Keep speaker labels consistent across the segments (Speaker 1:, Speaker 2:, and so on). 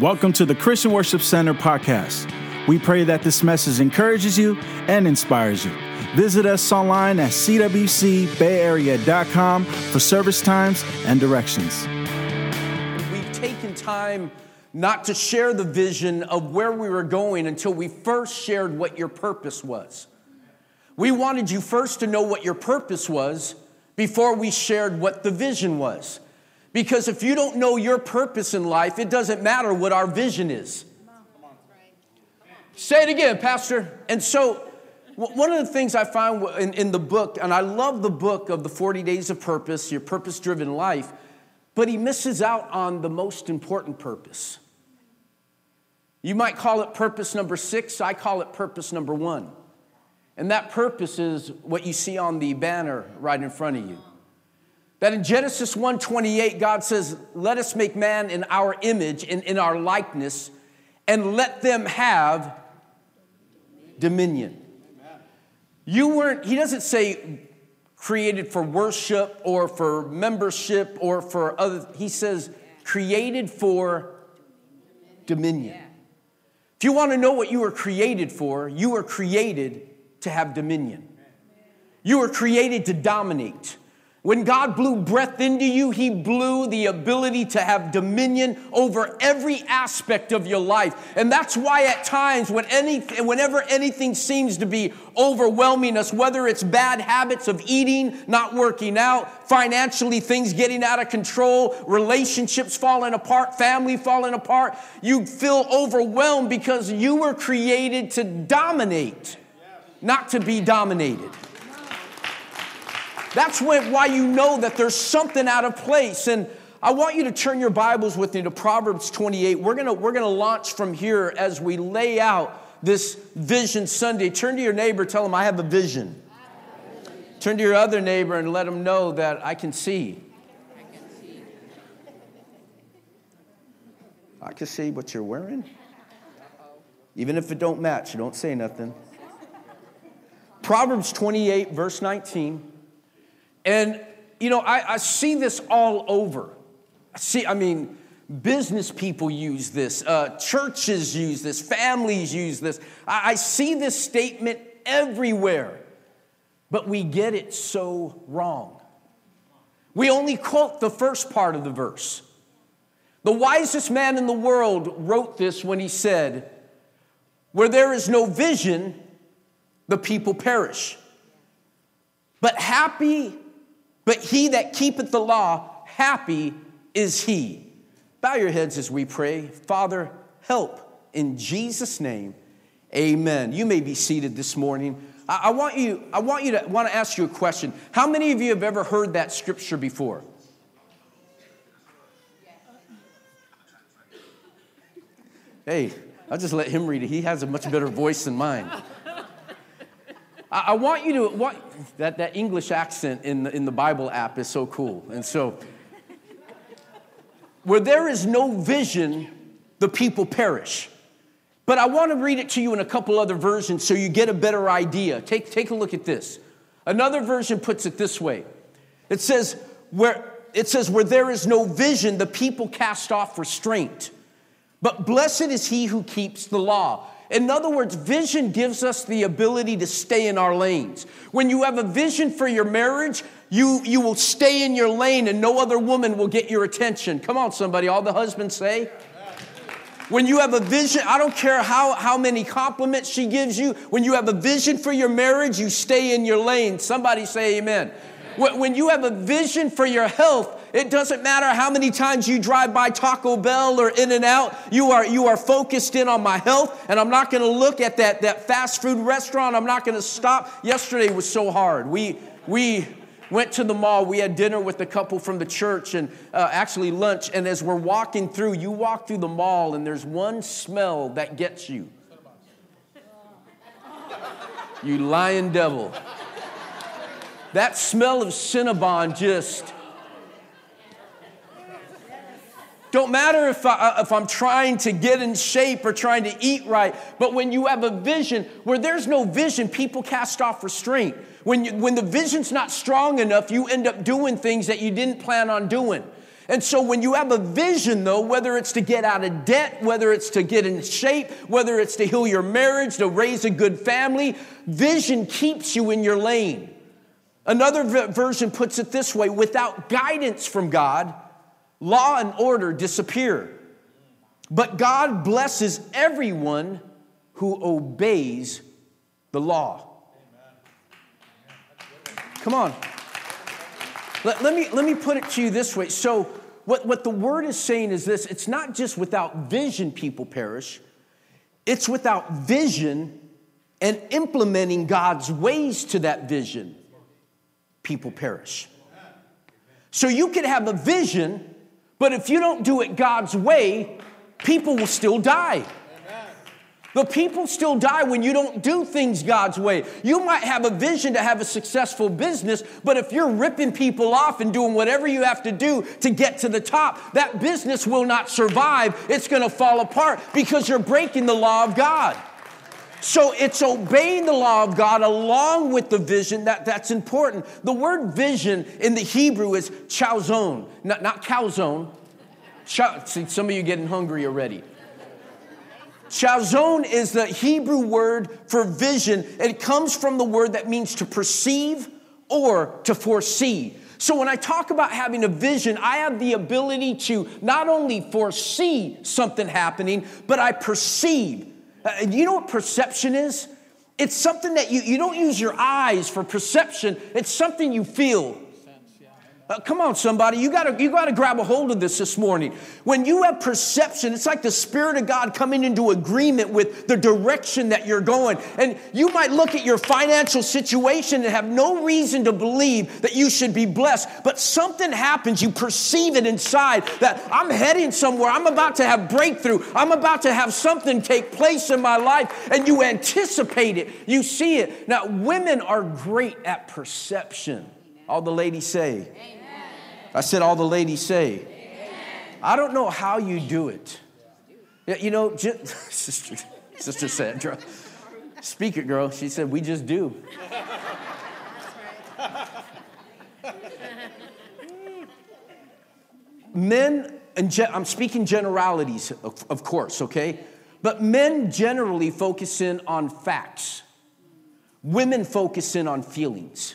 Speaker 1: Welcome to the Christian Worship Center podcast. We pray that this message encourages you and inspires you. Visit us online at cwcbayarea.com for service times and directions.
Speaker 2: We've taken time not to share the vision of where we were going until we first shared what your purpose was. We wanted you first to know what your purpose was before we shared what the vision was. Because if you don't know your purpose in life, it doesn't matter what our vision is. Say it again, Pastor. And so, one of the things I find in, in, the book, and I love the book of the 40 Days of Purpose, Your Purpose Driven Life, but he misses out on the most important purpose. You might call it purpose number six, I call it purpose number one. And that purpose is what you see on the banner right in front of you. That in Genesis 1:28 God says, "Let us make man in our image and in our likeness and let them have dominion." You weren't he doesn't say created for worship or for membership or for other he says created for dominion. If you want to know what you were created for, you were created to have dominion. You were created to dominate. When God blew breath into you, He blew the ability to have dominion over every aspect of your life. And that's why at times, when any, whenever anything seems to be overwhelming us, whether it's bad habits of eating, not working out, financially things getting out of control, relationships falling apart, family falling apart, you feel overwhelmed because you were created to dominate, not to be dominated. That's why you know that there's something out of place. And I want you to turn your Bibles with me to Proverbs 28. We're gonna, we're gonna launch from here as we lay out this Vision Sunday. Turn to your neighbor, tell him, I have a vision. Turn to your other neighbor and let them know that I can see. I can see what you're wearing. Even if it don't match, don't say nothing. Proverbs 28, verse 19. And, you know, I, I see this all over. I see, I mean, business people use this, uh, churches use this, families use this. I, I see this statement everywhere, but we get it so wrong. We only quote the first part of the verse. The wisest man in the world wrote this when he said, Where there is no vision, the people perish. But happy but he that keepeth the law, happy is he. Bow your heads as we pray. Father, help in Jesus' name. Amen. You may be seated this morning. I, want you, I want you to want to ask you a question. How many of you have ever heard that scripture before? Hey, I'll just let him read it. He has a much better voice than mine. I, want you to, that, that English accent in the, in the Bible app is so cool. And so, where there is no vision, the people perish. But I want to read it to you in a couple other versions so you get a better idea. Take, take a look at this. Another version puts it this way it says, where, it says, where there is no vision, the people cast off restraint. But blessed is he who keeps the law. In other words, vision gives us the ability to stay in our lanes. When you have a vision for your marriage, you, you will stay in your lane and no other woman will get your attention. Come on, somebody, all the husbands say. When you have a vision, I don't care how, how many compliments she gives you, when you have a vision for your marriage, you stay in your lane. Somebody say amen. amen. When you have a vision for your health, it doesn't matter how many times you drive by Taco Bell or In-N-Out, you are, you are focused in on my health, and I'm not gonna look at that, that fast food restaurant. I'm not gonna stop. Yesterday was so hard. We, we went to the mall. We had dinner with a couple from the church and uh, actually lunch. And as we're walking through, you walk through the mall, and there's one smell that gets you. You lying devil. That smell of Cinnabon just Don't matter if, I, uh, if I'm trying to get in shape or trying to eat right, but when you have a vision, where there's no vision, people cast off restraint. When, you, when the vision's not strong enough, you end up doing things that you didn't plan on doing. And so when you have a vision, though, whether it's to get out of debt, whether it's to get in shape, whether it's to heal your marriage, to raise a good family, vision keeps you in your lane. Another version puts it this way without guidance from God, law and order disappear. But God blesses everyone who obeys the law. Come on. Let, let, me, let me put it to you this way. So, what, what the word is saying is this it's not just without vision people perish, it's without vision and implementing God's ways to that vision, people perish. So, you can have a vision, but if you don't do it God's way, people will still die. The people still die when you don't do things God's way. You might have a vision to have a successful business, but if you're ripping people off and doing whatever you have to do to get to the top, that business will not survive. It's going to fall apart because you're breaking the law of God. So it's obeying the law of God along with the vision that, that's important. The word vision in the Hebrew is chazon, not, not calzone. See, some of you getting hungry already. Chazon is the Hebrew word for vision. It comes from the word that means to perceive or to foresee. So when I talk about having a vision, I have the ability to not only foresee something happening, but I perceive. Uh, you know what perception is? It's something that you, you don't use your eyes for perception, it's something you feel. Uh, come on, somebody. You gotta, you gotta grab a hold of this this morning. When you have perception, it's like the Spirit of God coming into agreement with the direction that you're going. And you might look at your financial situation and have no reason to believe that you should be blessed, but something happens. You perceive it inside that I'm heading somewhere. I'm about to have breakthrough. I'm about to have something take place in my life, and you anticipate it. You see it. Now, women are great at perception. All the ladies say. Amen. I said, all the ladies say. I don't know how you do it. You know, just, Sister, Sister Sandra, speak it, girl. She said, we just do. men, and I'm speaking generalities, of, of course, okay? But men generally focus in on facts. Women focus in on feelings.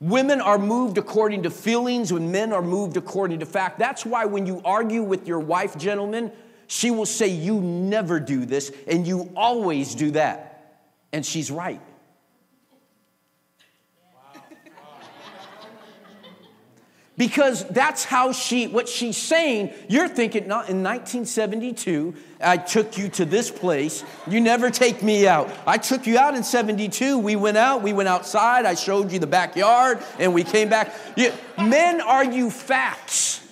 Speaker 2: Women are moved according to feelings, when men are moved according to fact. That's why when you argue with your wife, gentlemen, she will say, You never do this, and you always do that. And she's right. Because that's how she what she's saying you're thinking not in 1972 i took you to this place. You never take me out. I took you out in 72 we went out we went outside. I showed you the backyard and we came back. You, men argue facts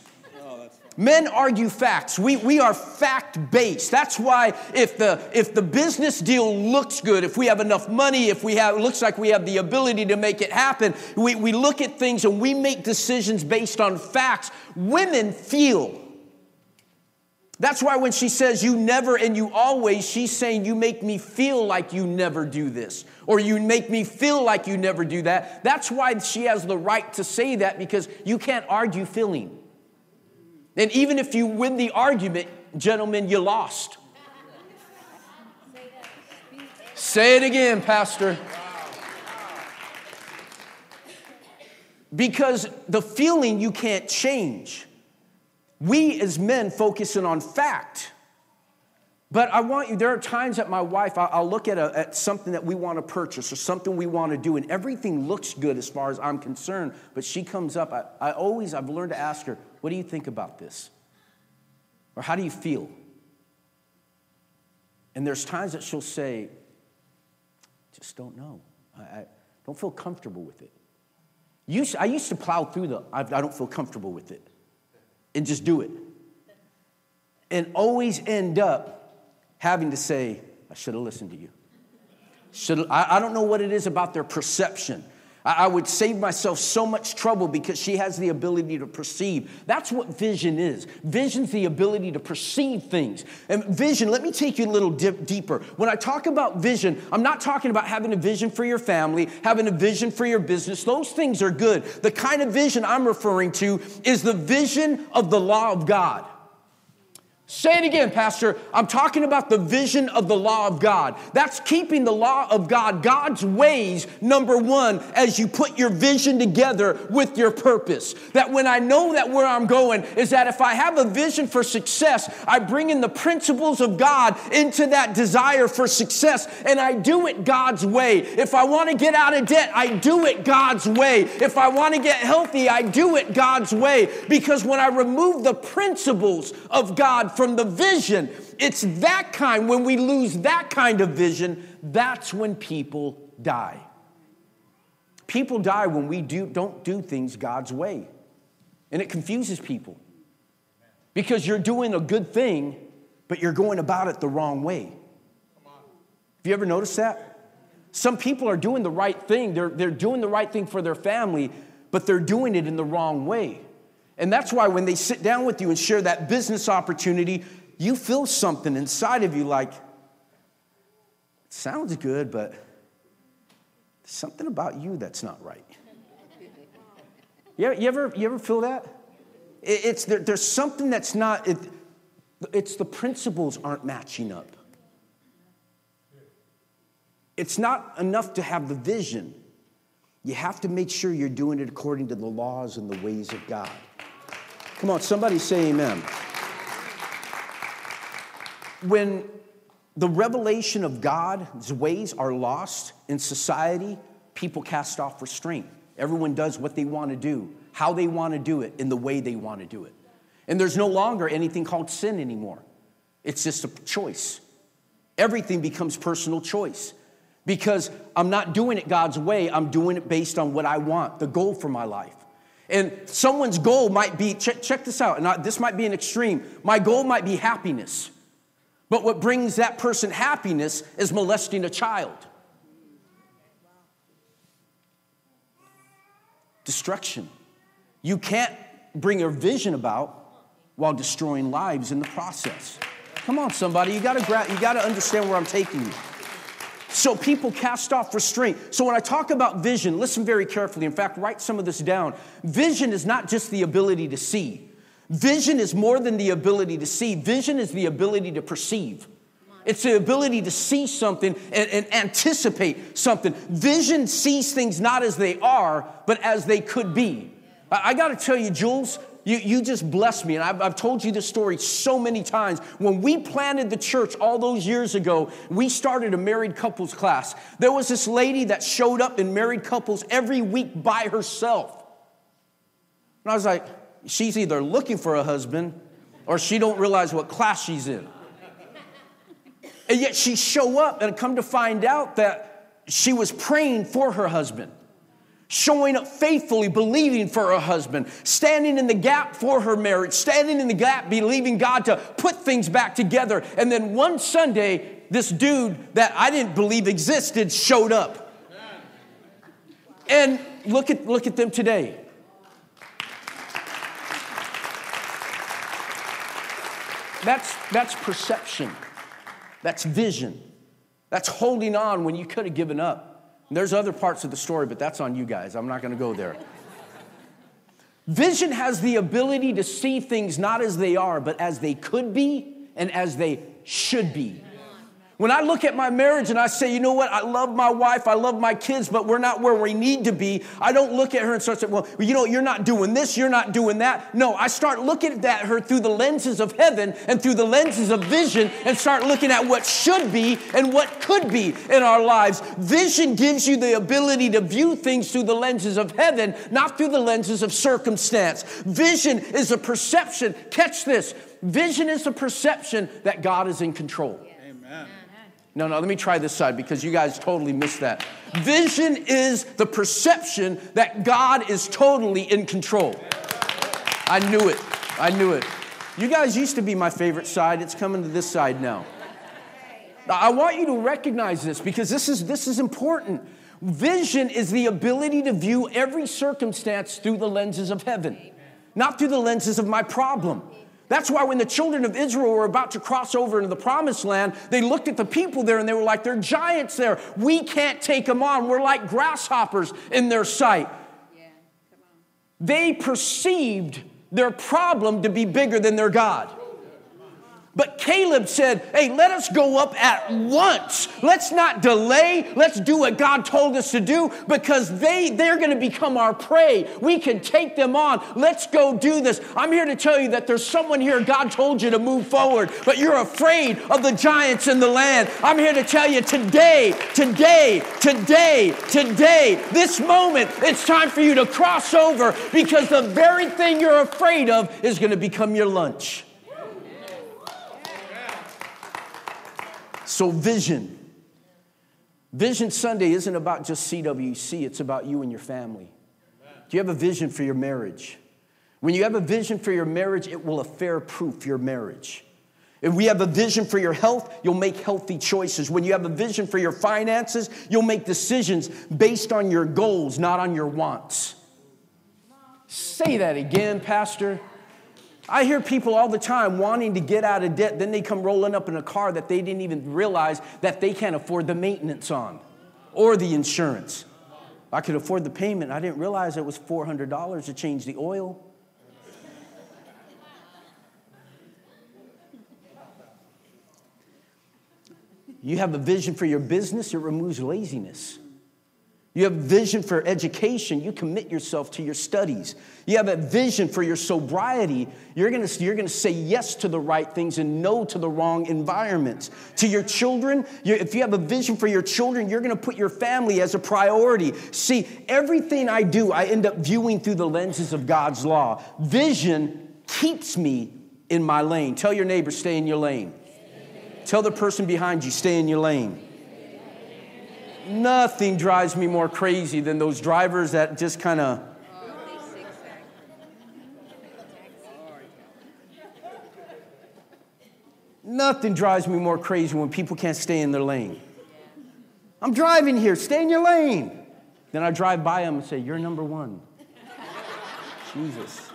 Speaker 2: Men argue facts. We, we are fact based. That's why if the, if the business deal looks good, if we have enough money, if we have, looks like we have the ability to make it happen, we, we look at things and we make decisions based on facts. Women feel. That's why when she says you never and you always, she's saying you make me feel like you never do this, or you make me feel like you never do that. That's why she has the right to say that because you can't argue feeling. And even if you win the argument, gentlemen, you lost. Say it again, Pastor. Because the feeling you can't change. We as men focusing on fact. But I want you, there are times that my wife, I'll look at, a, at something that we want to purchase or something we want to do, and everything looks good as far as I'm concerned. But she comes up, I, I always, I've learned to ask her, what do you think about this? Or how do you feel? And there's times that she'll say, just don't know. I, I don't feel comfortable with it. Used, I used to plow through the, I, I don't feel comfortable with it, and just do it. And always end up having to say, I should have listened to you. Should I, I don't know what it is about their perception. I would save myself so much trouble because she has the ability to perceive. That's what vision is. Vision's the ability to perceive things. And vision, let me take you a little dip deeper. When I talk about vision, I'm not talking about having a vision for your family, having a vision for your business. Those things are good. The kind of vision I'm referring to is the vision of the law of God. Say it again, Pastor. I'm talking about the vision of the law of God. That's keeping the law of God, God's ways, number one, as you put your vision together with your purpose. That when I know that where I'm going is that if I have a vision for success, I bring in the principles of God into that desire for success and I do it God's way. If I want to get out of debt, I do it God's way. If I want to get healthy, I do it God's way. Because when I remove the principles of God from the vision. It's that kind, when we lose that kind of vision, that's when people die. People die when we do, don't do things God's way. And it confuses people because you're doing a good thing, but you're going about it the wrong way. Have you ever noticed that? Some people are doing the right thing, they're, they're doing the right thing for their family, but they're doing it in the wrong way. And that's why when they sit down with you and share that business opportunity, you feel something inside of you like, it sounds good, but there's something about you that's not right. You ever, you ever, you ever feel that? It's, there, there's something that's not, it, it's the principles aren't matching up. It's not enough to have the vision. You have to make sure you're doing it according to the laws and the ways of God. Come on, somebody say amen. When the revelation of God's ways are lost in society, people cast off restraint. Everyone does what they want to do, how they want to do it, in the way they want to do it. And there's no longer anything called sin anymore. It's just a choice. Everything becomes personal choice because I'm not doing it God's way, I'm doing it based on what I want, the goal for my life. And someone's goal might be check, check this out, and I, this might be an extreme. My goal might be happiness. But what brings that person happiness is molesting a child. Destruction. You can't bring a vision about while destroying lives in the process. Come on, somebody, you gotta, gra- you gotta understand where I'm taking you. So people cast off restraint. So when I talk about vision, listen very carefully. In fact, write some of this down. Vision is not just the ability to see, vision is more than the ability to see, vision is the ability to perceive. It's the ability to see something and, and, anticipate something. Vision sees things not as they are, but as they could be. I, I got to tell you, Jules, you, you just blessed me. And I've, I've told you this story so many times. When we planted the church all those years ago, we started a married couples class. There was this lady that showed up in married couples every week by herself. And I was like, she's either looking for a husband or she don't realize what class she's in. And yet she show up and come to find out that she was praying for her husband showing up faithfully, believing for her husband, standing in the gap for her marriage, standing in the gap, believing God to put things back together. And then one Sunday, this dude that I didn't believe existed showed up. And look at, look at them today. That's, that's perception. That's vision. That's holding on when you could have given up. There's other parts of the story, but that's on you guys. I'm not going to go there. Vision has the ability to see things not as they are, but as they could be and as they should be. When I look at my marriage and I say, you know what, I love my wife, I love my kids, but we're not where we need to be, I don't look at her and start saying, well, you know, you're not doing this, you're not doing that. No, I start looking at her through the lenses of heaven and through the lenses of vision and start looking at what should be and what could be in our lives. Vision gives you the ability to view things through the lenses of heaven, not through the lenses of circumstance. Vision is a perception. Catch this. Vision is a perception that God is in control. No, no, let me try this side because you guys totally missed that. Vision is the perception that God is totally in control. I knew it. I knew it. You guys used to be my favorite side. It's coming to this side now. I want you to recognize this because this is, this is important. Vision is the ability to view every circumstance through the lenses of heaven, not through the lenses of my problem. That's why when the children of Israel were about to cross over into the promised land, they looked at the people there and they were like, they're giants there. We can't take them on. We're like grasshoppers in their sight. Yeah, they perceived their problem to be bigger than their God. But Caleb said, Hey, let us go up at once. Let's not delay. Let's do what God told us to do because they, they're going to become our prey. We can take them on. Let's go do this. I'm here to tell you that there's someone here, God told you to move forward, but you're afraid of the giants in the land. I'm here to tell you today, today, today, today, this moment, it's time for you to cross over because the very thing you're afraid of is going to become your lunch. So, vision. Vision Sunday isn't about just CWC, it's about you and your family. Do you have a vision for your marriage? When you have a vision for your marriage, it will affair proof your marriage. If we have a vision for your health, you'll make healthy choices. When you have a vision for your finances, you'll make decisions based on your goals, not on your wants. Say that again, Pastor. I hear people all the time wanting to get out of debt, then they come rolling up in a car that they didn't even realize that they can't afford the maintenance on or the insurance. I could afford the payment. I didn't realize it was $400 to change the oil. You have a vision for your business, it removes laziness. You have vision for education, you commit yourself to your studies. You have a vision for your sobriety, you're gonna, you're gonna say yes to the right things and no to the wrong environments. To your children, if you have a vision for your children, you're gonna put your family as a priority. See, everything I do, I end up viewing through the lenses of God's law. Vision keeps me in my lane. Tell your neighbor, stay in your lane. Tell the person behind you, stay in your lane. Nothing drives me more crazy than those drivers that just kind of. Nothing drives me more crazy when people can't stay in their lane. I'm driving here, stay in your lane. Then I drive by them and say, You're number one. Jesus.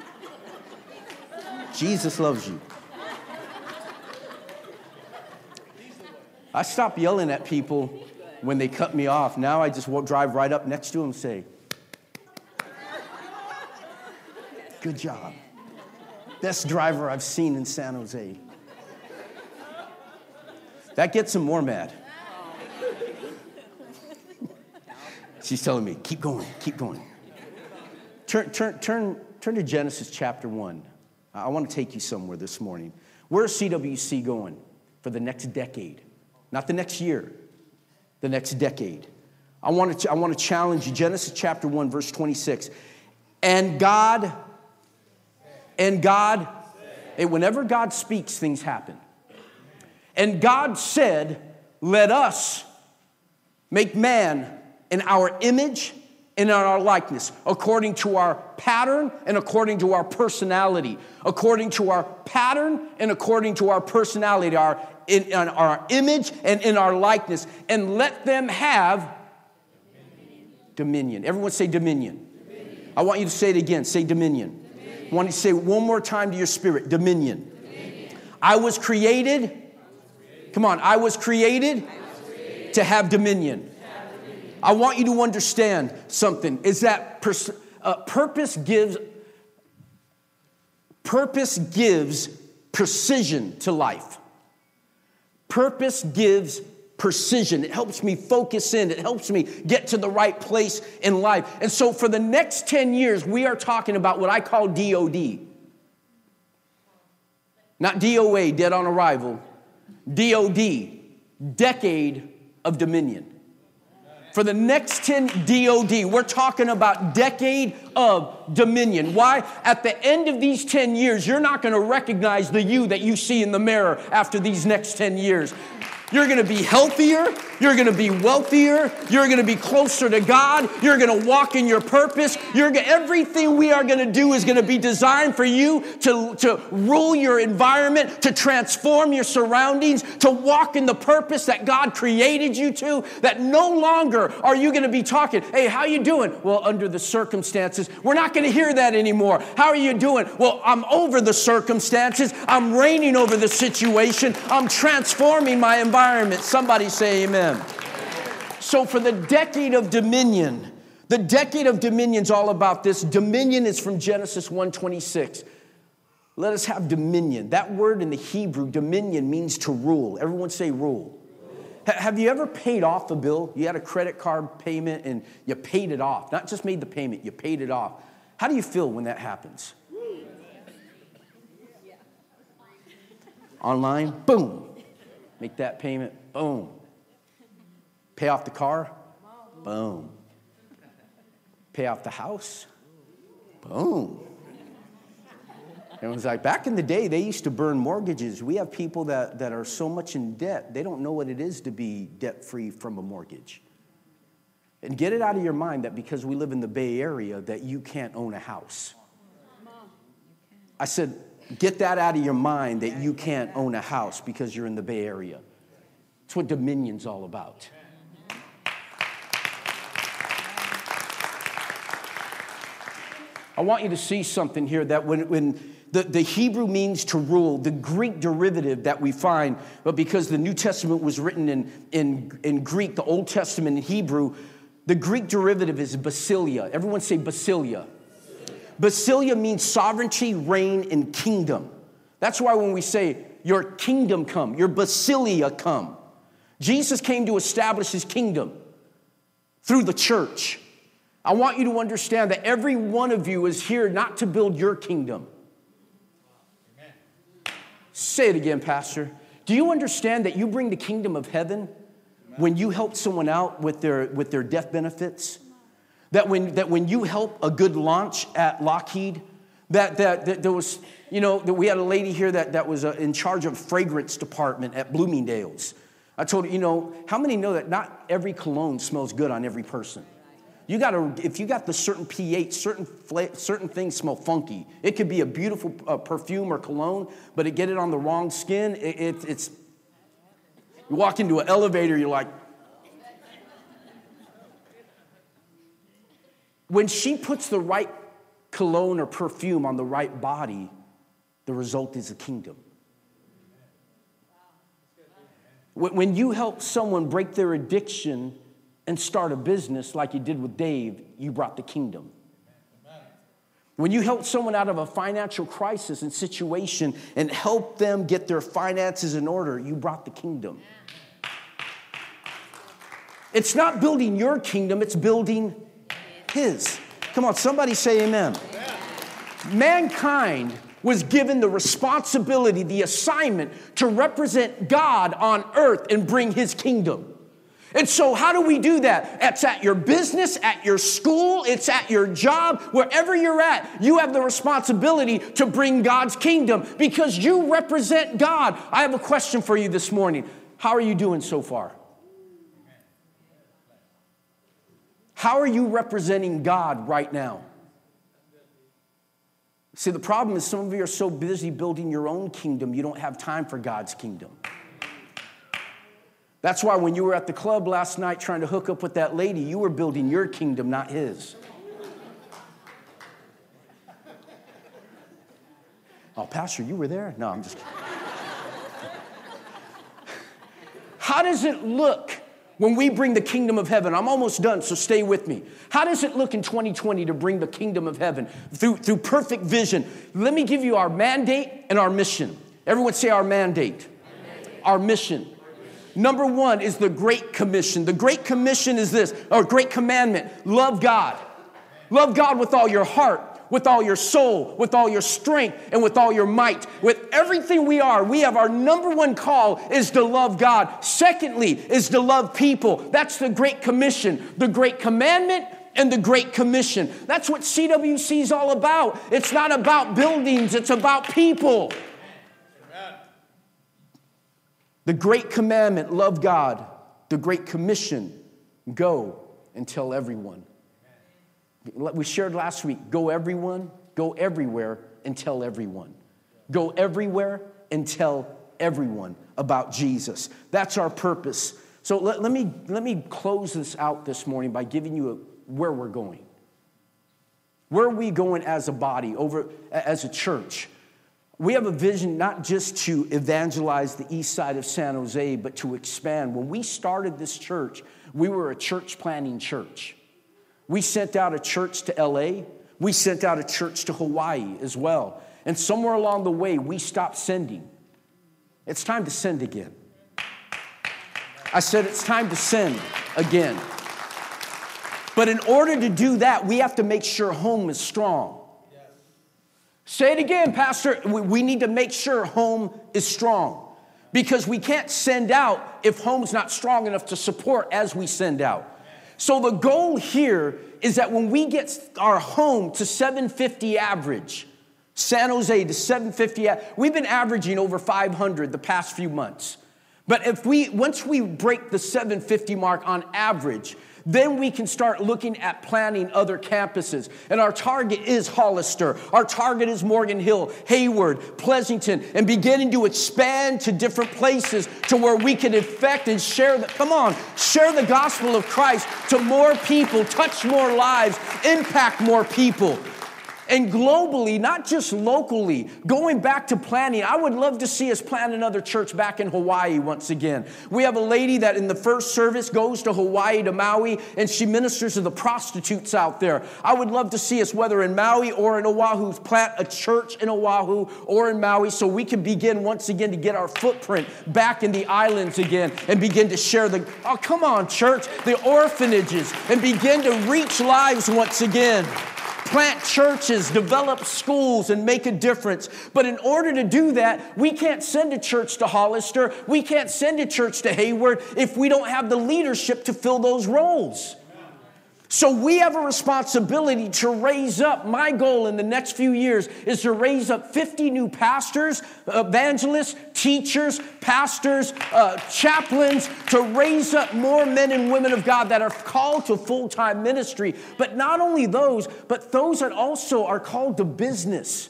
Speaker 2: Jesus loves you. I stop yelling at people when they cut me off. Now I just drive right up next to them and say, Good job. Best driver I've seen in San Jose. That gets them more mad. She's telling me, keep going, keep going. Turn, turn, turn, turn to Genesis chapter 1. I want to take you somewhere this morning. Where's CWC going for the next decade? Not the next year, the next decade. I want to, I want to challenge you. Genesis chapter 1, verse 26. And God, and God, and whenever God speaks, things happen. And God said, Let us make man in our image and in our likeness, according to our pattern and according to our personality. According to our pattern and according to our personality, our in, in our image and in our likeness, and let them have dominion. dominion. Everyone say dominion. dominion. I want you to say it again. Say dominion. dominion. I want you to say one more time to your spirit dominion. I was created. Come on, I was created, was created to have dominion. I want you to understand something is that pers- uh, purpose gives purpose gives precision to life. Purpose gives precision. It helps me focus in. It helps me get to the right place in life. And so for the next 10 years, we are talking about what I call DOD. Not DOA, dead on arrival. DOD, decade of dominion. For the next 10 DOD, we're talking about decade of dominion. Why? At the end of these 10 years, you're not going to recognize the you that you see in the mirror after these next 10 years. You're going to be healthier. You're going to be wealthier. You're going to be closer to God. You're going to walk in your purpose. You're everything we are going to do is going to be designed for you to, to rule your environment, to transform your surroundings, to walk in the purpose that God created you to. That no longer are you going to be talking, "Hey, how you doing?" Well, under the circumstances, we're not going to hear that anymore. How are you doing? Well, I'm over the circumstances. I'm reigning over the situation. I'm transforming my environment environment. Somebody say amen. So, for the decade of dominion, the decade of dominion is all about this. Dominion is from Genesis 1:26. Let us have dominion. That word in the Hebrew, dominion, means to rule. Everyone say rule. Have you ever paid off a bill? You had a credit card payment and you paid it off. Not just made the payment, you paid it off. How do you feel when that happens? Online, boom, Make that payment, boom. Pay off the car, boom. Pay off the house, boom. It was like back in the day, they used to burn mortgages. We have people that, that are so much in debt, they don't know what it is to be debt free from a mortgage. And get it out of your mind that because we live in the Bay Area, that you can't own a house. I said, Get that out of your mind that you can't own a house because you're in the Bay Area. That's what dominion's all about. I want you to see something here that when, when the, the Hebrew means to rule, the Greek derivative that we find, but because the New Testament was written in, in, in Greek, the Old Testament in Hebrew, the Greek derivative is basilia. Everyone say basilia. Basilia means sovereignty, reign, and kingdom. That's why when we say, Your kingdom come, your basilia come. Jesus came to establish his kingdom through the church. I want you to understand that every one of you is here not to build your kingdom. Say it again, Pastor. Do you understand that you bring the kingdom of heaven when you help someone out with their, with their death benefits? That when, that when you help a good launch at Lockheed, that, that, that there was, you know, that we had a lady here that, that was uh, in charge of fragrance department at Bloomingdale's. I told her, you know, how many know that not every cologne smells good on every person? You got to, if you got the certain pH, certain fla- certain things smell funky. It could be a beautiful uh, perfume or cologne, but it get it on the wrong skin, it, it, it's. You walk into an elevator, you're like, When she puts the right cologne or perfume on the right body, the result is a kingdom. When you help someone break their addiction and start a business like you did with Dave, you brought the kingdom. When you help someone out of a financial crisis and situation and help them get their finances in order, you brought the kingdom. It's not building your kingdom, it's building his. Come on, somebody say amen. Mankind was given the responsibility, the assignment to represent God on earth and bring his kingdom. And so, how do we do that? It's at your business, at your school, it's at your job, wherever you're at. You have the responsibility to bring God's kingdom because you represent God. I have a question for you this morning. How are you doing so far? How are you representing God right now? See, the problem is some of you are so busy building your own kingdom, you don't have time for God's kingdom. That's why when you were at the club last night trying to hook up with that lady, you were building your kingdom, not his. Oh, Pastor, you were there? No, I'm just kidding. How does it look when we bring the kingdom of heaven, I'm almost done, so stay with me. How does it look in 2020 to bring the kingdom of heaven through, through perfect vision? Let me give you our mandate and our mission. Everyone say our mandate, mandate. our mission. Number one is the Great Commission. The Great Commission is this, or Great Commandment love God. Love God with all your heart, with all your soul, with all your strength, and with all your might. With everything we are, we have our number one call is to love God. Secondly, is to love people. That's the Great Commission. The Great Commandment and the Great Commission. That's what CWC is all about. It's not about buildings, it's about people. The Great Commandment love God. The Great Commission go and tell everyone. We shared last week go everyone, go everywhere and tell everyone. Go everywhere and tell everyone about Jesus. That's our purpose. So let, let, me, let me close this out this morning by giving you a, where we're going. Where are we going as a body, over as a church? We have a vision not just to evangelize the east side of San Jose, but to expand. When we started this church, we were a church planting church. We sent out a church to LA, we sent out a church to Hawaii as well. And somewhere along the way, we stopped sending. It's time to send again. I said it's time to send again. But in order to do that, we have to make sure home is strong. Say it again, Pastor. We need to make sure home is strong because we can't send out if home's not strong enough to support as we send out. So the goal here is that when we get our home to 750 average, San Jose to 750. We've been averaging over 500 the past few months. But if we once we break the 750 mark on average, then we can start looking at planning other campuses. And our target is Hollister. Our target is Morgan Hill, Hayward, Pleasanton, and beginning to expand to different places to where we can affect and share the, come on, share the gospel of Christ to more people, touch more lives, impact more people and globally, not just locally, going back to planning. I would love to see us plant another church back in Hawaii once again. We have a lady that in the first service goes to Hawaii to Maui and she ministers to the prostitutes out there. I would love to see us, whether in Maui or in Oahu, plant a church in Oahu or in Maui so we can begin once again to get our footprint back in the islands again and begin to share the, oh, come on, church, the orphanages and begin to reach lives once again plant churches, develop schools, and make a difference. But in order to do that, we can't send a church to Hollister, we can't send a church to Hayward if we don't have the leadership to fill those roles. So we have a responsibility to raise up. My goal in the next few years is to raise up 50 new pastors, evangelists, teachers, pastors, uh, chaplains, to raise up more men and women of God that are called to full time ministry. But not only those, but those that also are called to business,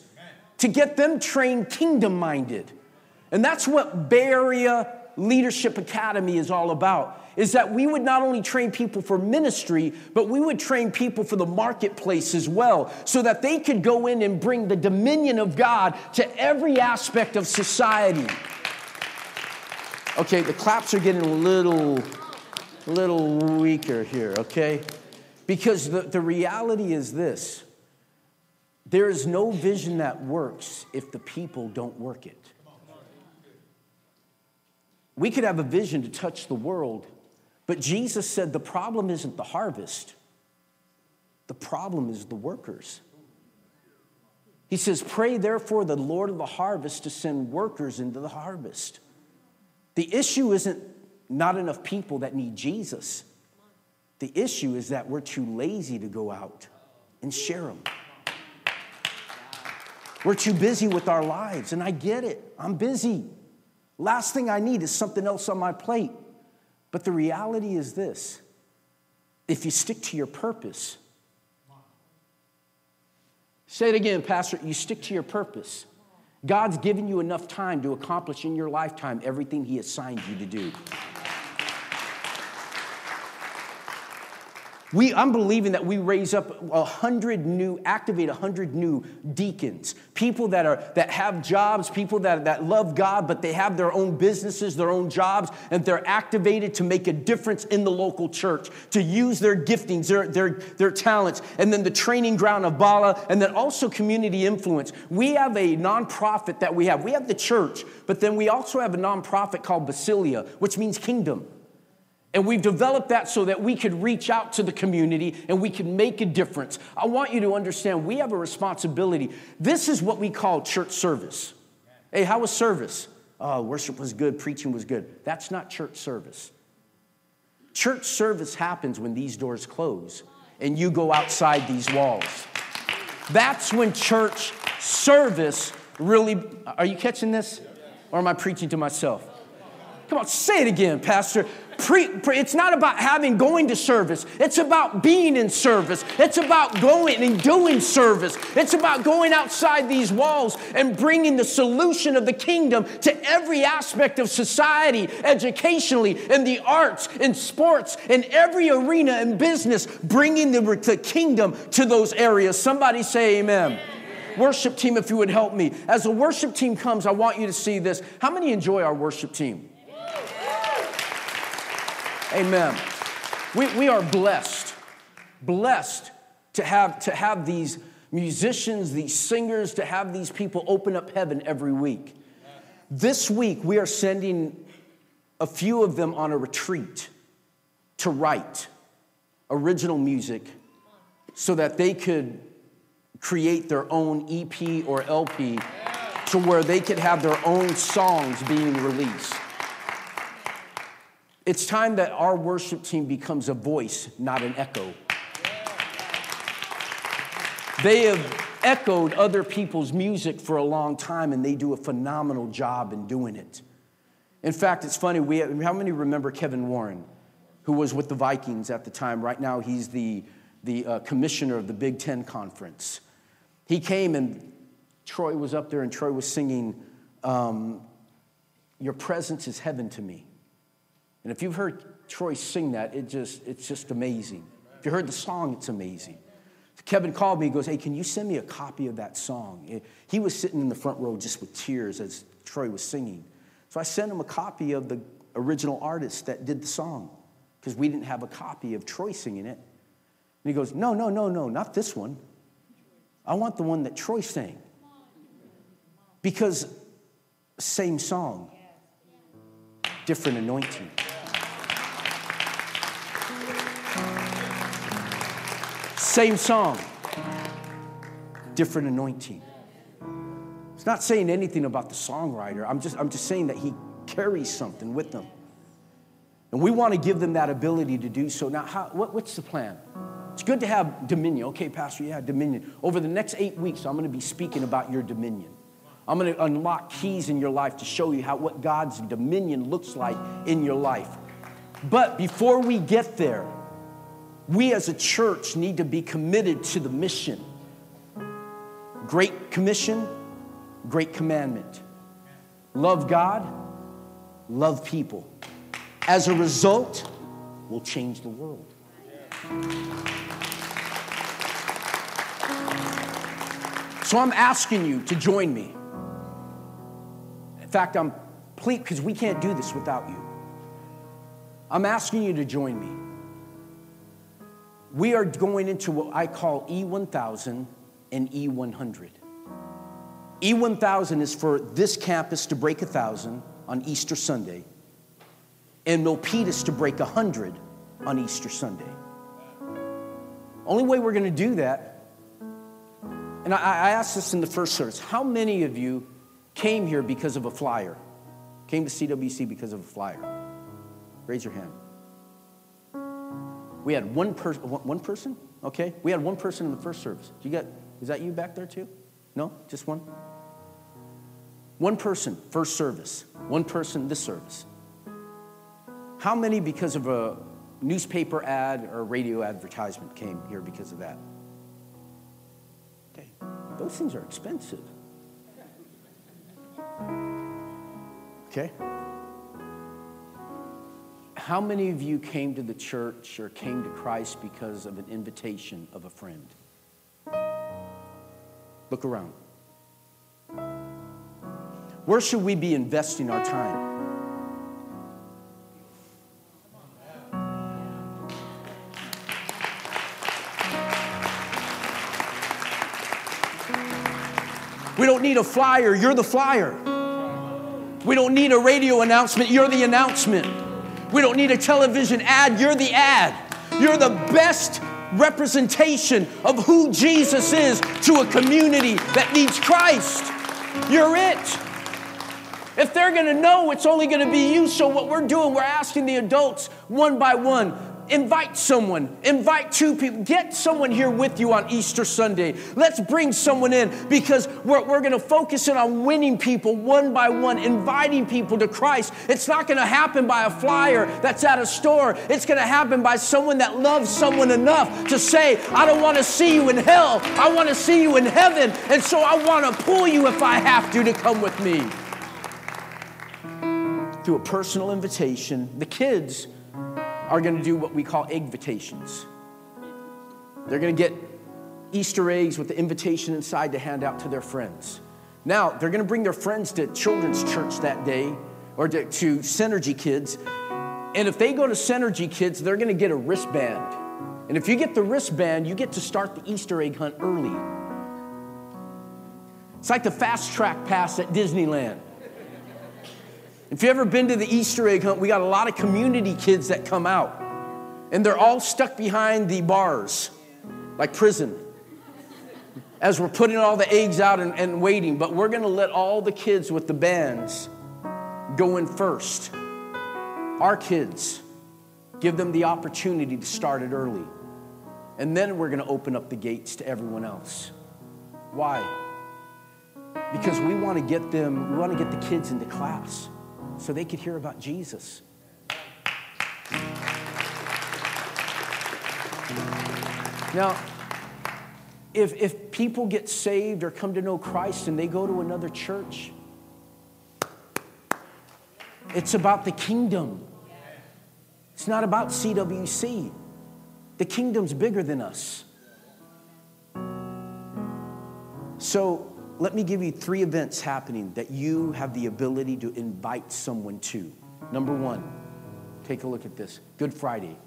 Speaker 2: to get them trained kingdom minded. And that's what Bay Area Leadership Academy is all about is that we would not only train people for ministry, but we would train people for the marketplace as well, so that they could go in and bring the dominion of God to every aspect of society. Okay, the claps are getting a little, little weaker here, okay? Because the, the reality is this there is no vision that works if the people don't work it. We could have a vision to touch the world, but Jesus said the problem isn't the harvest, the problem is the workers. He says, Pray therefore the Lord of the harvest to send workers into the harvest. The issue isn't not enough people that need Jesus. The issue is that we're too lazy to go out and share them. We're too busy with our lives, and I get it. I'm busy. Last thing I need is something else on my plate. But the reality is this if you stick to your purpose, say it again, Pastor, you stick to your purpose. God's given you enough time to accomplish in your lifetime everything He assigned you to do. We, I'm believing that we raise up a hundred new, activate a hundred new deacons, people that are that have jobs, people that, that love God, but they have their own businesses, their own jobs, and they're activated to make a difference in the local church, to use their giftings, their, their, their talents, and then the training ground of Bala, and then also community influence. We have a nonprofit that we have. We have the church, but then we also have a nonprofit called Basilia, which means kingdom. And we've developed that so that we could reach out to the community and we can make a difference. I want you to understand we have a responsibility. This is what we call church service. Hey, how was service? Oh, worship was good, preaching was good. That's not church service. Church service happens when these doors close and you go outside these walls. That's when church service really. Are you catching this? Or am I preaching to myself? Come on, say it again, Pastor. Pre, pre, it's not about having going to service. It's about being in service. It's about going and doing service. It's about going outside these walls and bringing the solution of the kingdom to every aspect of society, educationally, in the arts, in sports, in every arena in business, bringing the, the kingdom to those areas. Somebody say amen. amen. Worship team, if you would help me. As the worship team comes, I want you to see this. How many enjoy our worship team? Amen. We, we are blessed, blessed to have, to have these musicians, these singers, to have these people open up heaven every week. This week, we are sending a few of them on a retreat to write original music so that they could create their own EP or LP to where they could have their own songs being released. It's time that our worship team becomes a voice, not an echo. They have echoed other people's music for a long time and they do a phenomenal job in doing it. In fact, it's funny, we, how many remember Kevin Warren, who was with the Vikings at the time? Right now, he's the, the uh, commissioner of the Big Ten Conference. He came and Troy was up there and Troy was singing, um, Your presence is heaven to me. And if you've heard Troy sing that, it just, it's just amazing. If you heard the song, it's amazing. Kevin called me, he goes, Hey, can you send me a copy of that song? He was sitting in the front row just with tears as Troy was singing. So I sent him a copy of the original artist that did the song because we didn't have a copy of Troy singing it. And he goes, No, no, no, no, not this one. I want the one that Troy sang. Because same song, different anointing. Same song, different anointing. It's not saying anything about the songwriter. I'm just, I'm just saying that he carries something with them. And we want to give them that ability to do so. Now, how, what, what's the plan? It's good to have dominion. Okay, Pastor, yeah, dominion. Over the next eight weeks, I'm going to be speaking about your dominion. I'm going to unlock keys in your life to show you how what God's dominion looks like in your life. But before we get there, we as a church need to be committed to the mission. Great commission, great commandment. Love God, love people. As a result, we'll change the world. So I'm asking you to join me. In fact, I'm pleased because we can't do this without you. I'm asking you to join me we are going into what I call E1000 and E100. E1000 is for this campus to break 1,000 on Easter Sunday, and Milpitas to break 100 on Easter Sunday. Only way we're going to do that, and I, I asked this in the first service how many of you came here because of a flyer? Came to CWC because of a flyer? Raise your hand. We had one person, one person? Okay. We had one person in the first service. You get, is that you back there too? No? Just one? One person, first service. One person, this service. How many, because of a newspaper ad or radio advertisement, came here because of that? Okay. Those things are expensive. Okay. How many of you came to the church or came to Christ because of an invitation of a friend? Look around. Where should we be investing our time? We don't need a flyer, you're the flyer. We don't need a radio announcement, you're the announcement. We don't need a television ad. You're the ad. You're the best representation of who Jesus is to a community that needs Christ. You're it. If they're going to know, it's only going to be you. So, what we're doing, we're asking the adults one by one invite someone, invite two people, get someone here with you on Easter Sunday. Let's bring someone in because we're, we're going to focus in on winning people one by one, inviting people to Christ. It's not going to happen by a flyer that's at a store, it's going to happen by someone that loves someone enough to say, I don't want to see you in hell, I want to see you in heaven, and so I want to pull you if I have to to come with me. Through a personal invitation, the kids are going to do what we call invitations. They're going to get Easter eggs with the invitation inside to hand out to their friends. Now, they're going to bring their friends to children's church that day or to, to Synergy Kids. And if they go to Synergy Kids, they're going to get a wristband. And if you get the wristband, you get to start the Easter egg hunt early. It's like the fast track pass at Disneyland. If you've ever been to the Easter egg hunt, we got a lot of community kids that come out, and they're all stuck behind the bars, like prison, as we're putting all the eggs out and, and waiting. But we're gonna let all the kids with the bands go in first. Our kids, give them the opportunity to start it early. And then we're gonna open up the gates to everyone else. Why? Because we wanna get them, we wanna get the kids into class so they could hear about Jesus. Now, if, if people get saved or come to know Christ and they go to another church, it's about the kingdom. It's not about CWC. The kingdom's bigger than us. So let me give you three events happening that you have the ability to invite someone to. Number one, take a look at this Good Friday.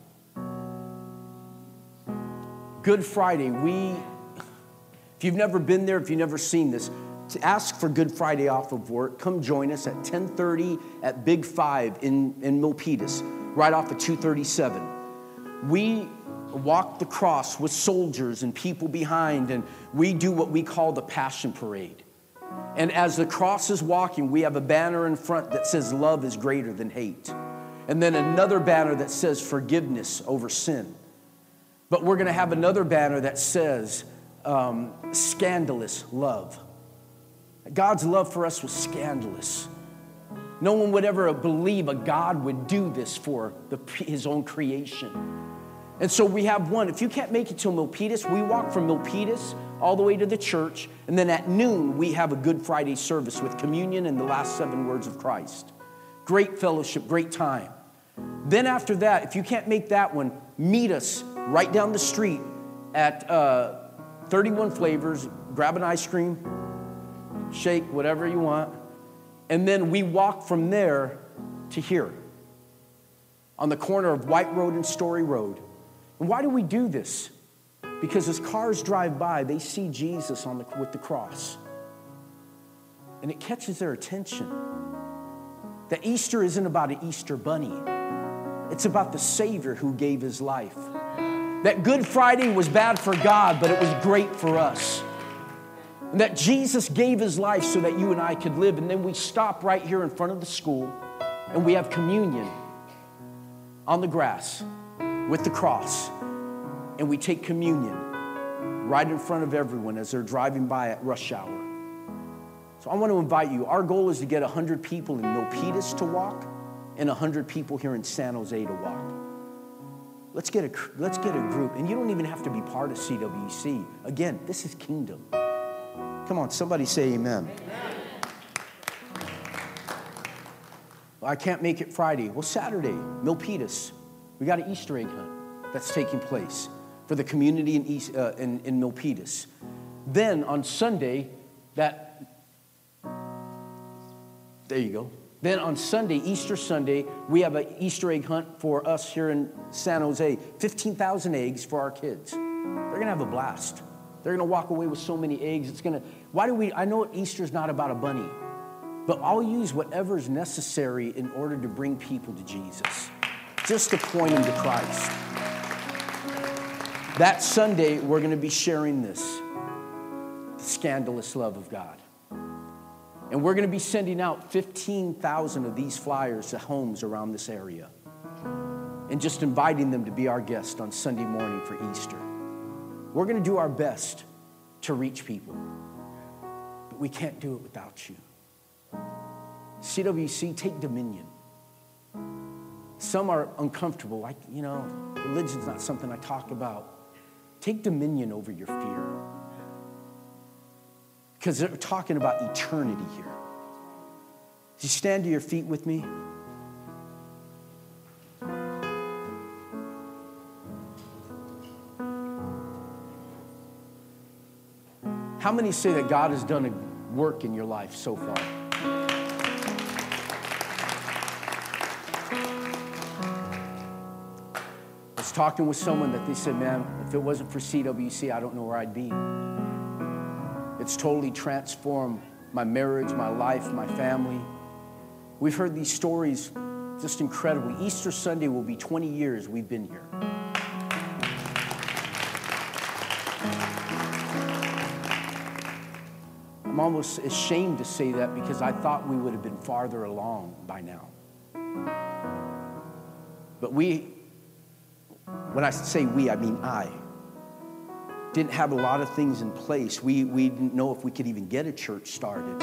Speaker 2: Good Friday, we, if you've never been there, if you've never seen this, to ask for Good Friday off of work, come join us at 1030 at Big Five in, in Milpitas, right off of 237. We walk the cross with soldiers and people behind, and we do what we call the Passion Parade. And as the cross is walking, we have a banner in front that says, Love is greater than hate. And then another banner that says, Forgiveness over sin. But we're going to have another banner that says, um, Scandalous love. God's love for us was scandalous. No one would ever believe a God would do this for the, his own creation. And so we have one. If you can't make it to Milpitas, we walk from Milpitas all the way to the church. And then at noon, we have a Good Friday service with communion and the last seven words of Christ. Great fellowship, great time. Then after that, if you can't make that one, meet us right down the street at uh, 31 Flavors. Grab an ice cream, shake, whatever you want. And then we walk from there to here on the corner of White Road and Story Road. Why do we do this? Because as cars drive by, they see Jesus on the, with the cross. And it catches their attention. That Easter isn't about an Easter bunny, it's about the Savior who gave his life. That Good Friday was bad for God, but it was great for us. And that Jesus gave his life so that you and I could live. And then we stop right here in front of the school and we have communion on the grass with the cross and we take communion right in front of everyone as they're driving by at rush hour. So I want to invite you. Our goal is to get 100 people in Milpitas to walk and 100 people here in San Jose to walk. Let's get, a, let's get a group. And you don't even have to be part of CWC. Again, this is kingdom. Come on, somebody say amen. amen. Well, I can't make it Friday. Well, Saturday, Milpitas. We got an Easter egg hunt that's taking place for the community in, East, uh, in, in Milpitas. Then on Sunday, that, there you go. Then on Sunday, Easter Sunday, we have an Easter egg hunt for us here in San Jose. 15,000 eggs for our kids. They're gonna have a blast. They're gonna walk away with so many eggs. It's gonna, why do we, I know Easter's not about a bunny, but I'll use whatever is necessary in order to bring people to Jesus just to point them to Christ. That Sunday, we're going to be sharing this the scandalous love of God. And we're going to be sending out 15,000 of these flyers to homes around this area. and just inviting them to be our guest on Sunday morning for Easter. We're going to do our best to reach people, but we can't do it without you. CWC, take dominion. Some are uncomfortable, like, you know, religion's not something I talk about. Take dominion over your fear. Because they're talking about eternity here. you stand to your feet with me? How many say that God has done a work in your life so far? Talking with someone that they said, man, if it wasn't for CWC, I don't know where I'd be. It's totally transformed my marriage, my life, my family. We've heard these stories just incredibly. Easter Sunday will be 20 years we've been here. I'm almost ashamed to say that because I thought we would have been farther along by now. But we, when I say we, I mean I, didn't have a lot of things in place. We, we didn't know if we could even get a church started.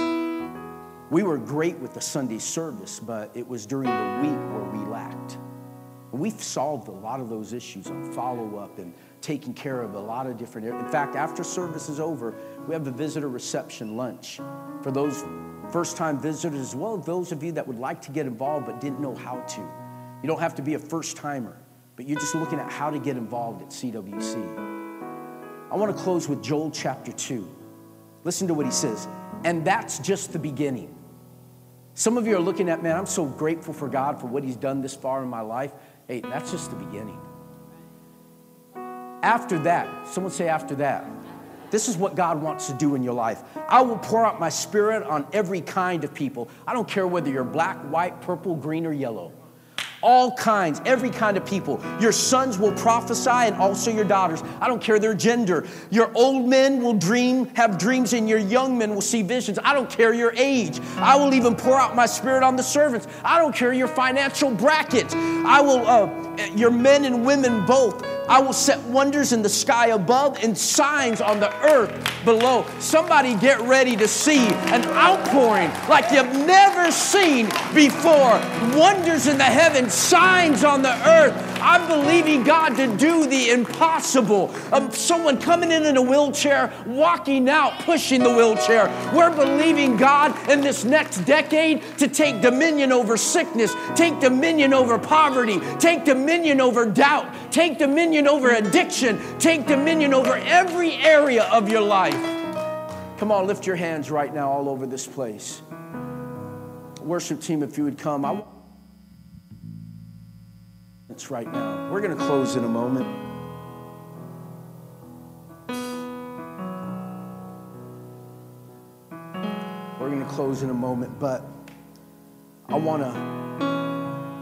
Speaker 2: We were great with the Sunday service, but it was during the week where we lacked. We've solved a lot of those issues on follow up and taking care of a lot of different. In fact, after service is over, we have a visitor reception lunch for those first time visitors, as well as those of you that would like to get involved but didn't know how to. You don't have to be a first timer, but you're just looking at how to get involved at CWC. I want to close with Joel chapter 2. Listen to what he says. And that's just the beginning. Some of you are looking at, man, I'm so grateful for God for what he's done this far in my life. Hey, that's just the beginning. After that, someone say, after that. This is what God wants to do in your life. I will pour out my spirit on every kind of people. I don't care whether you're black, white, purple, green, or yellow. All kinds, every kind of people. Your sons will prophesy and also your daughters. I don't care their gender. Your old men will dream, have dreams, and your young men will see visions. I don't care your age. I will even pour out my spirit on the servants. I don't care your financial bracket. I will, uh, your men and women both. I will set wonders in the sky above and signs on the earth below. Somebody get ready to see an outpouring like you've never seen before. Wonders in the heavens, signs on the earth. I'm believing God to do the impossible. Of someone coming in in a wheelchair, walking out, pushing the wheelchair. We're believing God in this next decade to take dominion over sickness, take dominion over poverty, take dominion over doubt, take dominion over addiction, take dominion over every area of your life. Come on, lift your hands right now all over this place. Worship team, if you would come. I it's right now. We're going to close in a moment. We're going to close in a moment, but I want to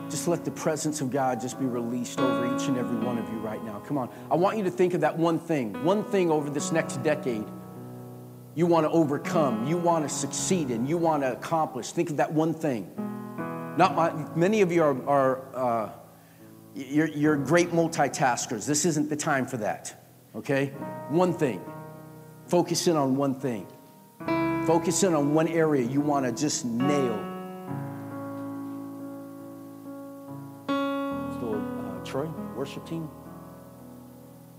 Speaker 2: just let the presence of God just be released over each and every one of you right now. Come on. I want you to think of that one thing, one thing over this next decade you want to overcome, you want to succeed in, you want to accomplish. Think of that one thing. Not my, many of you are, are uh, you're, you're great multitaskers. This isn't the time for that, okay? One thing. Focus in on one thing. Focus in on one area you want to just nail. Worship team?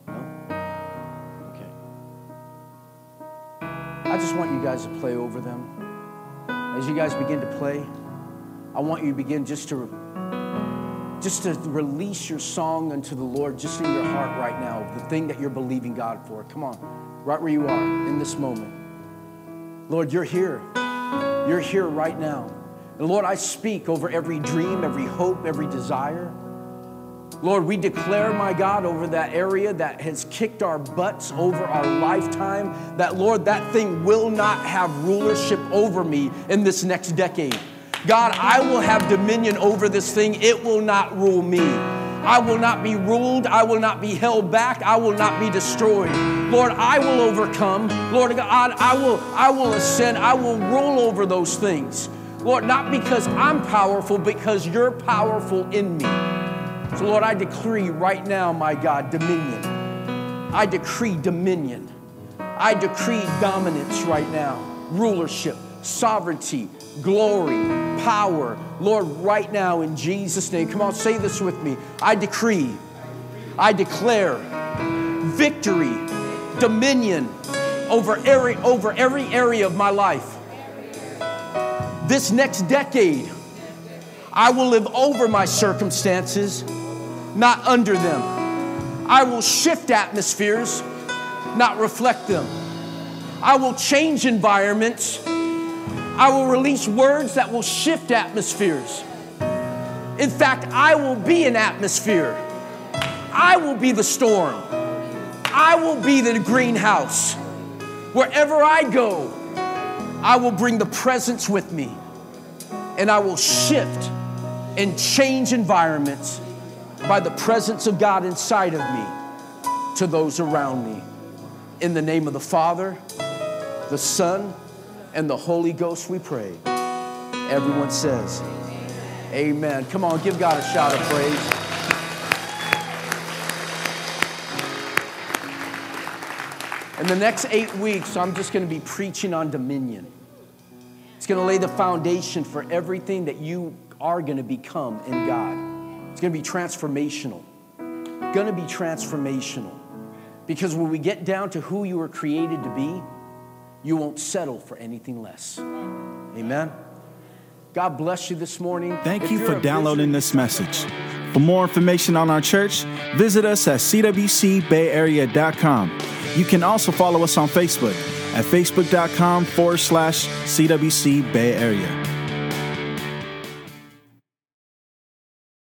Speaker 2: No? Okay. I just want you guys to play over them. As you guys begin to play, I want you to begin just to just to release your song unto the Lord just in your heart right now, the thing that you're believing God for. Come on, right where you are in this moment. Lord, you're here. You're here right now. And Lord, I speak over every dream, every hope, every desire. Lord, we declare, my God, over that area that has kicked our butts over our lifetime, that, Lord, that thing will not have rulership over me in this next decade. God, I will have dominion over this thing. It will not rule me. I will not be ruled. I will not be held back. I will not be destroyed. Lord, I will overcome. Lord God, I will, I will ascend. I will rule over those things. Lord, not because I'm powerful, because you're powerful in me. So, Lord, I decree right now, my God, dominion. I decree dominion. I decree dominance right now, rulership, sovereignty, glory, power. Lord, right now in Jesus' name. Come on, say this with me. I decree, I declare victory, dominion over every, over every area of my life. This next decade, I will live over my circumstances, not under them. I will shift atmospheres, not reflect them. I will change environments. I will release words that will shift atmospheres. In fact, I will be an atmosphere. I will be the storm. I will be the greenhouse. Wherever I go, I will bring the presence with me and I will shift and change environments by the presence of God inside of me to those around me. In the name of the Father, the Son, and the Holy Ghost, we pray. Everyone says, Amen. Come on, give God a shout of praise. In the next eight weeks, I'm just going to be preaching on dominion. It's going to lay the foundation for everything that you are going to become in God. It's going to be transformational. Going to be transformational. Because when we get down to who you were created to be, you won't settle for anything less. Amen. God bless you this morning.
Speaker 1: Thank
Speaker 2: If
Speaker 1: you for downloading this message. For more information on our church, visit us at cwcbayarea.com. You can also follow us on Facebook at facebook.com forward slash CWC Bay Area.